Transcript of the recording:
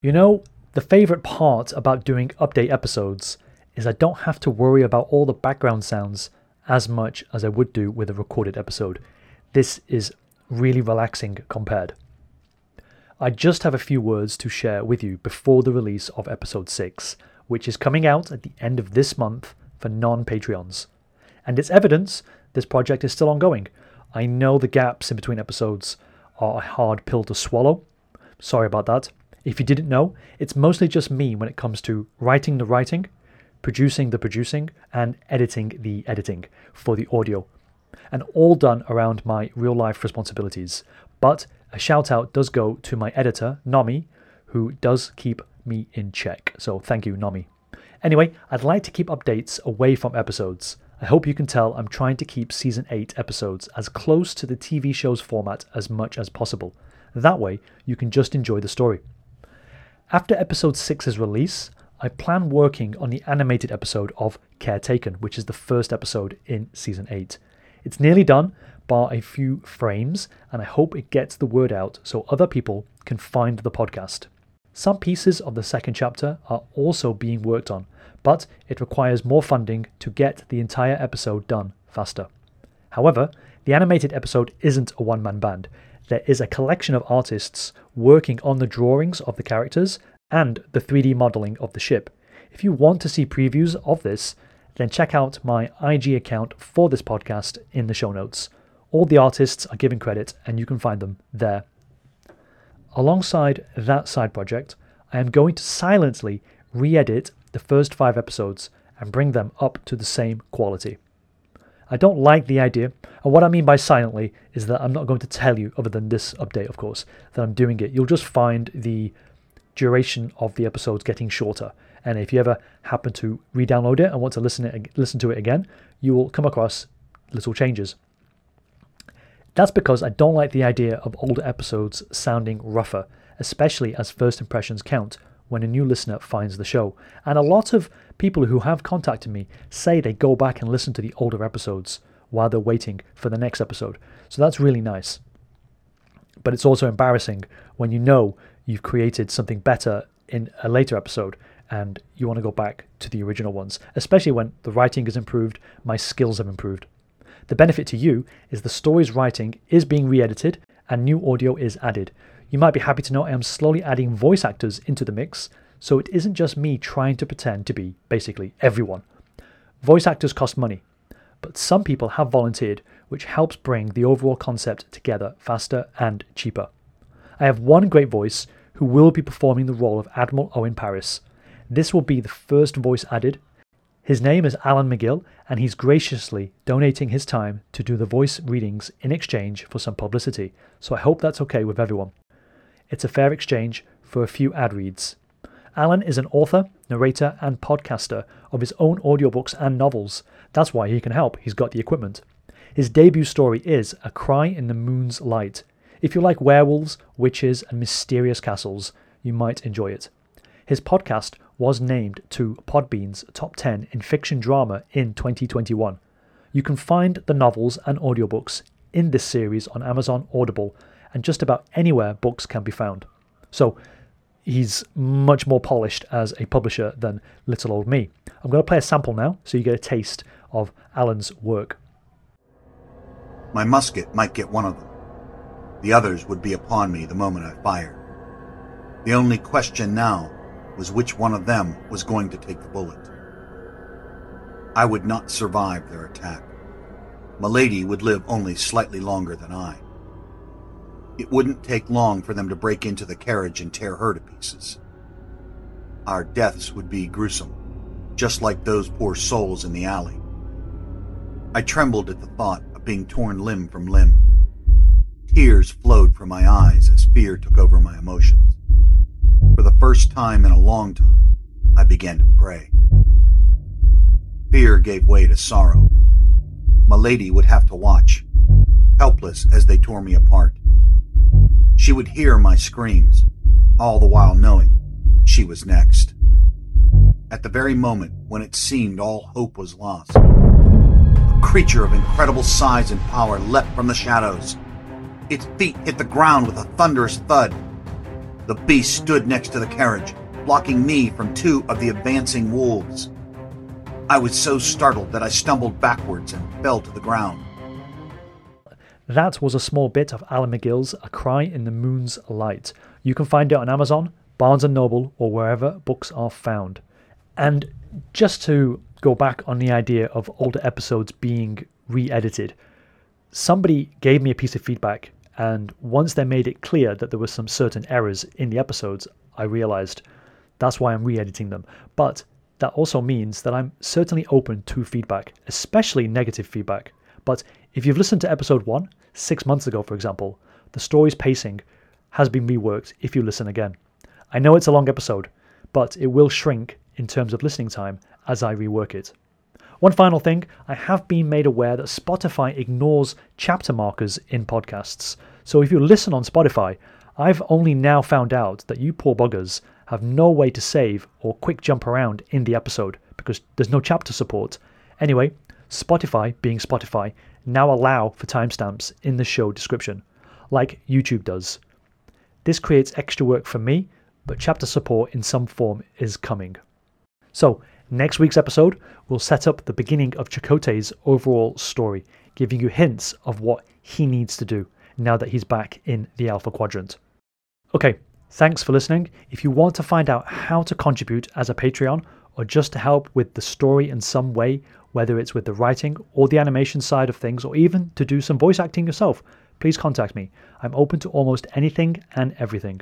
You know, the favourite part about doing update episodes is I don't have to worry about all the background sounds as much as I would do with a recorded episode. This is really relaxing compared. I just have a few words to share with you before the release of episode 6, which is coming out at the end of this month for non Patreons. And it's evidence this project is still ongoing. I know the gaps in between episodes are a hard pill to swallow. Sorry about that. If you didn't know, it's mostly just me when it comes to writing the writing, producing the producing, and editing the editing for the audio. And all done around my real life responsibilities. But a shout out does go to my editor, Nami, who does keep me in check. So thank you, Nami. Anyway, I'd like to keep updates away from episodes. I hope you can tell I'm trying to keep season 8 episodes as close to the TV show's format as much as possible. That way, you can just enjoy the story. After episode 6's release, I plan working on the animated episode of Caretaken, which is the first episode in season 8. It's nearly done, bar a few frames, and I hope it gets the word out so other people can find the podcast. Some pieces of the second chapter are also being worked on, but it requires more funding to get the entire episode done faster. However, the animated episode isn't a one man band, there is a collection of artists working on the drawings of the characters and the 3D modeling of the ship. If you want to see previews of this, then check out my IG account for this podcast in the show notes. All the artists are given credit and you can find them there. Alongside that side project, I am going to silently re edit the first five episodes and bring them up to the same quality. I don't like the idea. And what I mean by silently is that I'm not going to tell you, other than this update, of course, that I'm doing it. You'll just find the duration of the episodes getting shorter. And if you ever happen to re-download it and want to listen it, listen to it again, you will come across little changes. That's because I don't like the idea of older episodes sounding rougher, especially as first impressions count when a new listener finds the show. And a lot of people who have contacted me say they go back and listen to the older episodes while they're waiting for the next episode. So that's really nice. But it's also embarrassing when you know you've created something better in a later episode and you want to go back to the original ones, especially when the writing has improved, my skills have improved. The benefit to you is the story's writing is being re edited and new audio is added. You might be happy to know I am slowly adding voice actors into the mix, so it isn't just me trying to pretend to be basically everyone. Voice actors cost money, but some people have volunteered, which helps bring the overall concept together faster and cheaper. I have one great voice who will be performing the role of Admiral Owen Paris. This will be the first voice added. His name is Alan McGill, and he's graciously donating his time to do the voice readings in exchange for some publicity, so I hope that's okay with everyone. It's a fair exchange for a few ad reads. Alan is an author, narrator, and podcaster of his own audiobooks and novels. That's why he can help, he's got the equipment. His debut story is A Cry in the Moon's Light. If you like werewolves, witches, and mysterious castles, you might enjoy it. His podcast was named to Podbean's top 10 in fiction drama in 2021. You can find the novels and audiobooks in this series on Amazon Audible and just about anywhere books can be found. So he's much more polished as a publisher than little old me. I'm going to play a sample now so you get a taste of Alan's work. My musket might get one of them. The others would be upon me the moment I fired. The only question now was which one of them was going to take the bullet. I would not survive their attack. Milady would live only slightly longer than I. It wouldn't take long for them to break into the carriage and tear her to pieces. Our deaths would be gruesome, just like those poor souls in the alley. I trembled at the thought of being torn limb from limb. Tears flowed from my eyes as fear took over my emotions. First time in a long time, I began to pray. Fear gave way to sorrow. Milady would have to watch, helpless as they tore me apart. She would hear my screams, all the while knowing she was next. At the very moment when it seemed all hope was lost, a creature of incredible size and power leapt from the shadows. Its feet hit the ground with a thunderous thud. The beast stood next to the carriage, blocking me from two of the advancing wolves. I was so startled that I stumbled backwards and fell to the ground. That was a small bit of Alan McGill's A Cry in the Moon's Light. You can find it on Amazon, Barnes & Noble, or wherever books are found. And just to go back on the idea of older episodes being re-edited, somebody gave me a piece of feedback and once they made it clear that there were some certain errors in the episodes, I realized that's why I'm re-editing them. But that also means that I'm certainly open to feedback, especially negative feedback. But if you've listened to episode 1 6 months ago for example, the story's pacing has been reworked if you listen again. I know it's a long episode, but it will shrink in terms of listening time as I rework it. One final thing I have been made aware that Spotify ignores chapter markers in podcasts. So if you listen on Spotify, I've only now found out that you poor buggers have no way to save or quick jump around in the episode because there's no chapter support. Anyway, Spotify, being Spotify, now allow for timestamps in the show description, like YouTube does. This creates extra work for me, but chapter support in some form is coming. So, next week's episode will set up the beginning of Chakotay's overall story, giving you hints of what he needs to do now that he's back in the Alpha Quadrant. Okay, thanks for listening. If you want to find out how to contribute as a Patreon or just to help with the story in some way, whether it's with the writing or the animation side of things, or even to do some voice acting yourself, please contact me. I'm open to almost anything and everything.